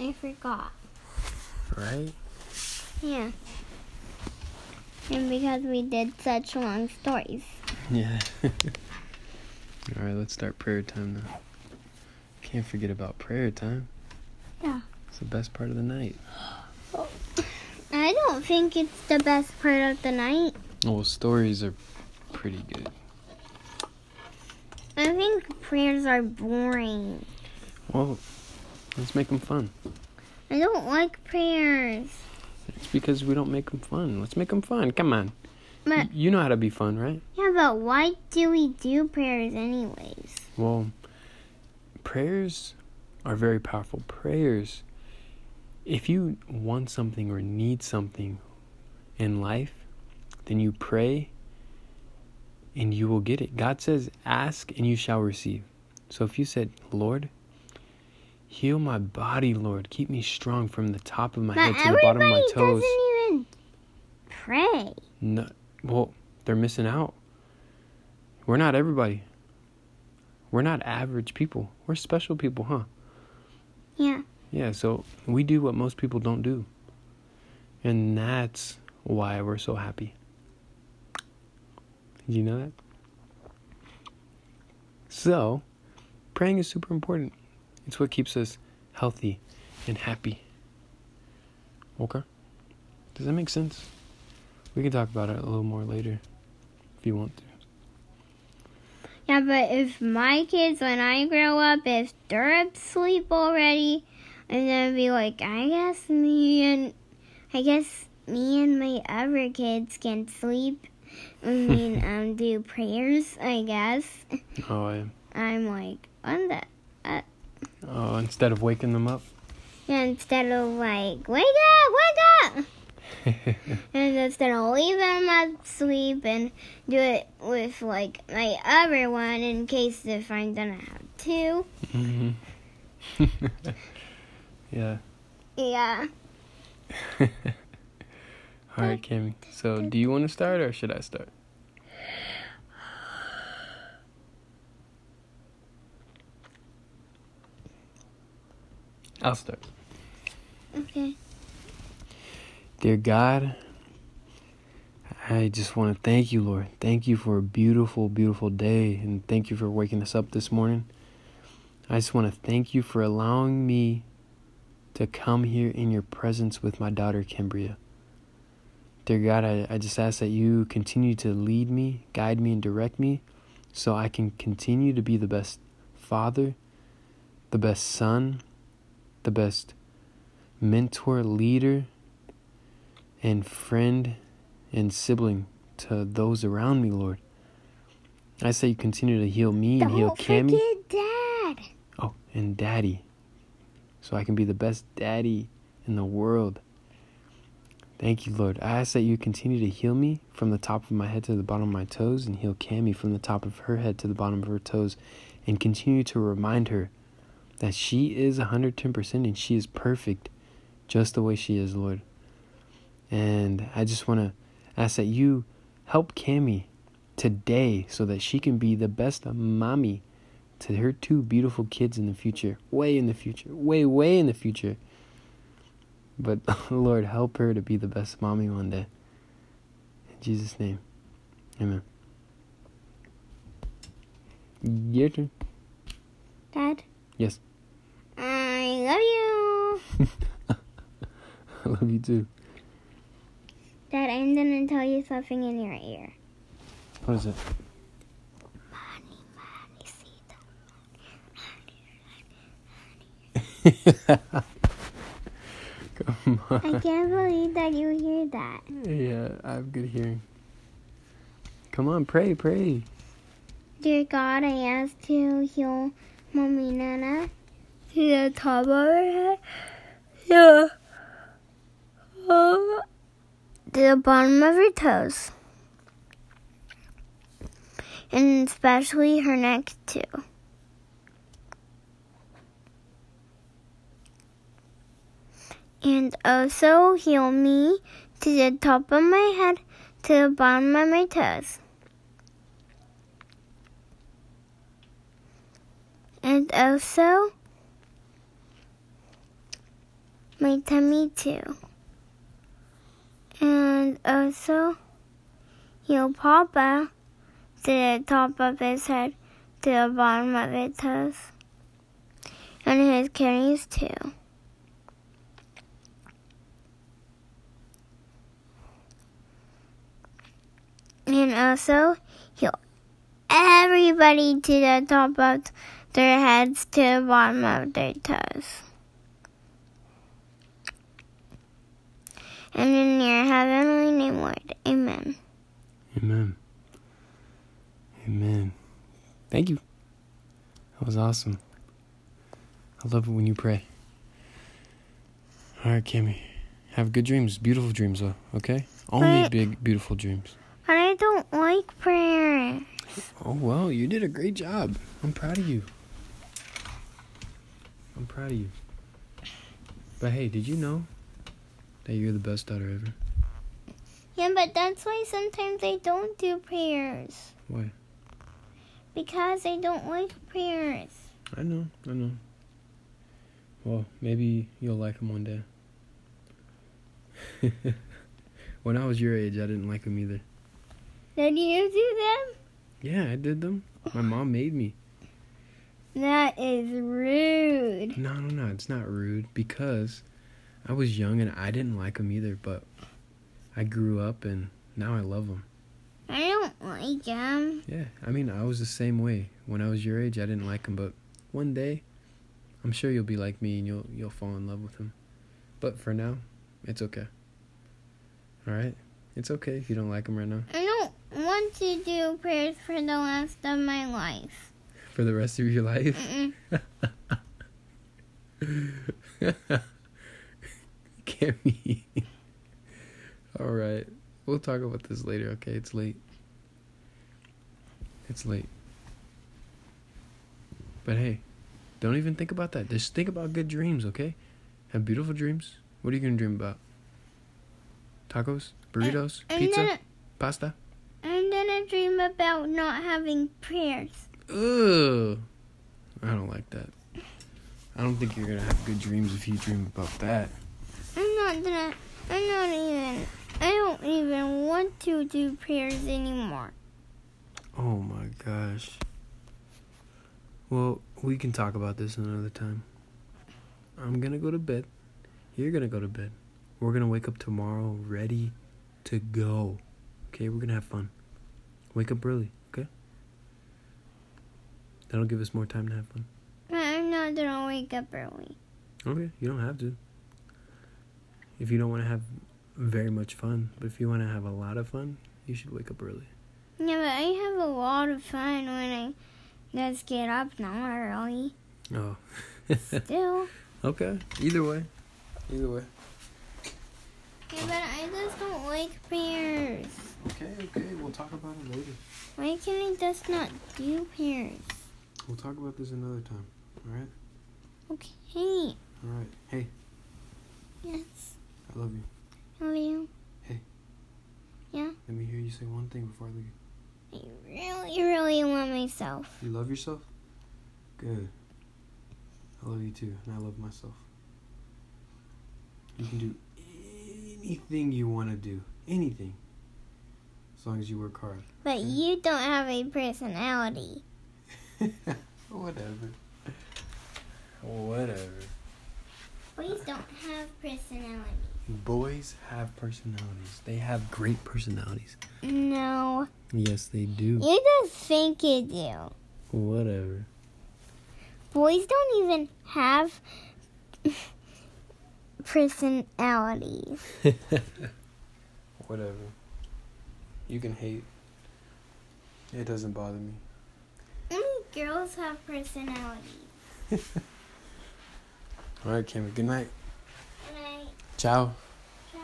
I forgot. Right? Yeah. And because we did such long stories. Yeah. All right, let's start prayer time now. Can't forget about prayer time. Yeah. It's the best part of the night. I don't think it's the best part of the night. Well, stories are pretty good. I think prayers are boring. Well, let's make them fun. I don't like prayers. It's because we don't make them fun. Let's make them fun. Come on. But you know how to be fun, right? yeah, but why do we do prayers anyways? Well, prayers are very powerful. Prayers, if you want something or need something in life, then you pray and you will get it. God says, Ask and you shall receive. So if you said, Lord, heal my body, Lord, keep me strong from the top of my But head to the bottom of my toes. doesn't even pray. No, well, they're missing out. We're not everybody. We're not average people. We're special people, huh? Yeah. Yeah, so we do what most people don't do. And that's why we're so happy. Did you know that? So, praying is super important. It's what keeps us healthy and happy. Okay? Does that make sense? We can talk about it a little more later if you want to. Yeah, but if my kids, when I grow up, if they're asleep already, I'm gonna be like, I guess me and I guess me and my other kids can sleep. I mean, um, do prayers. I guess. Oh, yeah. I'm like, on that. Oh, instead of waking them up. Yeah, instead of like, wake up, wake up. And instead of leaving them asleep and do it with like my other one in case if I'm gonna have two. hmm yeah. Yeah. All right, Cammy. So, do you want to start or should I start? I'll start. Okay. Dear God, I just want to thank you, Lord. Thank you for a beautiful, beautiful day, and thank you for waking us up this morning. I just want to thank you for allowing me to come here in your presence with my daughter, Cambria. Dear God, I, I just ask that you continue to lead me, guide me, and direct me so I can continue to be the best father, the best son, the best mentor, leader, and friend and sibling to those around me, Lord. I say you continue to heal me and heal Don't Cammy. Dad. Oh, and daddy. So I can be the best daddy in the world. Thank you, Lord. I ask that you continue to heal me from the top of my head to the bottom of my toes and heal Cammy from the top of her head to the bottom of her toes and continue to remind her that she is 110% and she is perfect just the way she is, Lord. And I just want to ask that you help Cami today so that she can be the best mommy to her two beautiful kids in the future, way in the future, way, way in the future. But Lord, help her to be the best mommy one day. In Jesus' name, amen. Your turn. Dad. Yes. I love you. I love you too. Dad, I'm gonna tell you something in your ear. What is it? Money, money, see Come I can't believe that you hear that. Yeah, I have good hearing. Come on, pray, pray. Dear God, I ask to heal Mommy Nana to the top of her head, to, uh, to the bottom of her toes, and especially her neck too. And also heal me to the top of my head, to the bottom of my toes. And also my tummy too. And also, your papa to the top of his head to the bottom of his toes. And his kidneys too. And also, everybody to the top of their heads to the bottom of their toes. And in your heavenly name, Lord. Amen. Amen. Amen. Thank you. That was awesome. I love it when you pray. All right, Kimmy. Have good dreams, beautiful dreams, though. Okay. Only But- big, beautiful dreams. But I don't like prayer. Oh well, you did a great job. I'm proud of you. I'm proud of you. But hey, did you know that you're the best daughter ever? Yeah, but that's why sometimes I don't do prayers. Why? Because I don't like prayers. I know, I know. Well, maybe you'll like them one day. when I was your age, I didn't like them either. Did you do them? Yeah, I did them. My mom made me. That is rude. No, no, no, it's not rude because I was young and I didn't like them either, but I grew up and now I love them. I don't like them. Yeah, I mean, I was the same way. When I was your age, I didn't like them, but one day, I'm sure you'll be like me and you'll you'll fall in love with them. But for now, it's okay. All right, it's okay if you don't like them right now. Want to do prayers for the rest of my life. For the rest of your life. Kimmy. All right, we'll talk about this later. Okay, it's late. It's late. But hey, don't even think about that. Just think about good dreams, okay? Have beautiful dreams. What are you gonna dream about? Tacos, burritos, And pizza, pasta. I dream about not having prayers. Ugh. I don't like that. I don't think you're gonna have good dreams if you dream about that. I'm not gonna. I'm not even. I don't even want to do prayers anymore. Oh my gosh. Well, we can talk about this another time. I'm gonna go to bed. You're gonna go to bed. We're gonna wake up tomorrow ready to go. Okay, we're gonna have fun. Wake up early, okay? That'll give us more time to have fun. I'm not gonna wake up early. Okay, you don't have to. If you don't want to have very much fun, but if you want to have a lot of fun, you should wake up early. Yeah, but I have a lot of fun when I just get up not early. Oh. Still. okay, either way. Either way. Yeah, but I just don't like pears. Okay, okay, we'll talk about it later. Why can I just not do pears? We'll talk about this another time. All right? Okay. All right. Hey, Yes. I love you. Love you. Hey. Yeah? Let me hear you say one thing before I leave. I really, really love myself. You love yourself? Good. I love you too, and I love myself. You can do anything you want to do. Anything. As long as you work hard. But you don't have a personality. Whatever. Whatever. Boys don't have personality. Boys have personalities. They have great personalities. No. Yes, they do. You just think you do. Whatever. Boys don't even have personalities. Whatever. You can hate. It doesn't bother me. Only girls have personalities. All right, Kimmy. Good night. Good night. Ciao. Ciao.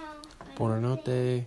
Buonanotte.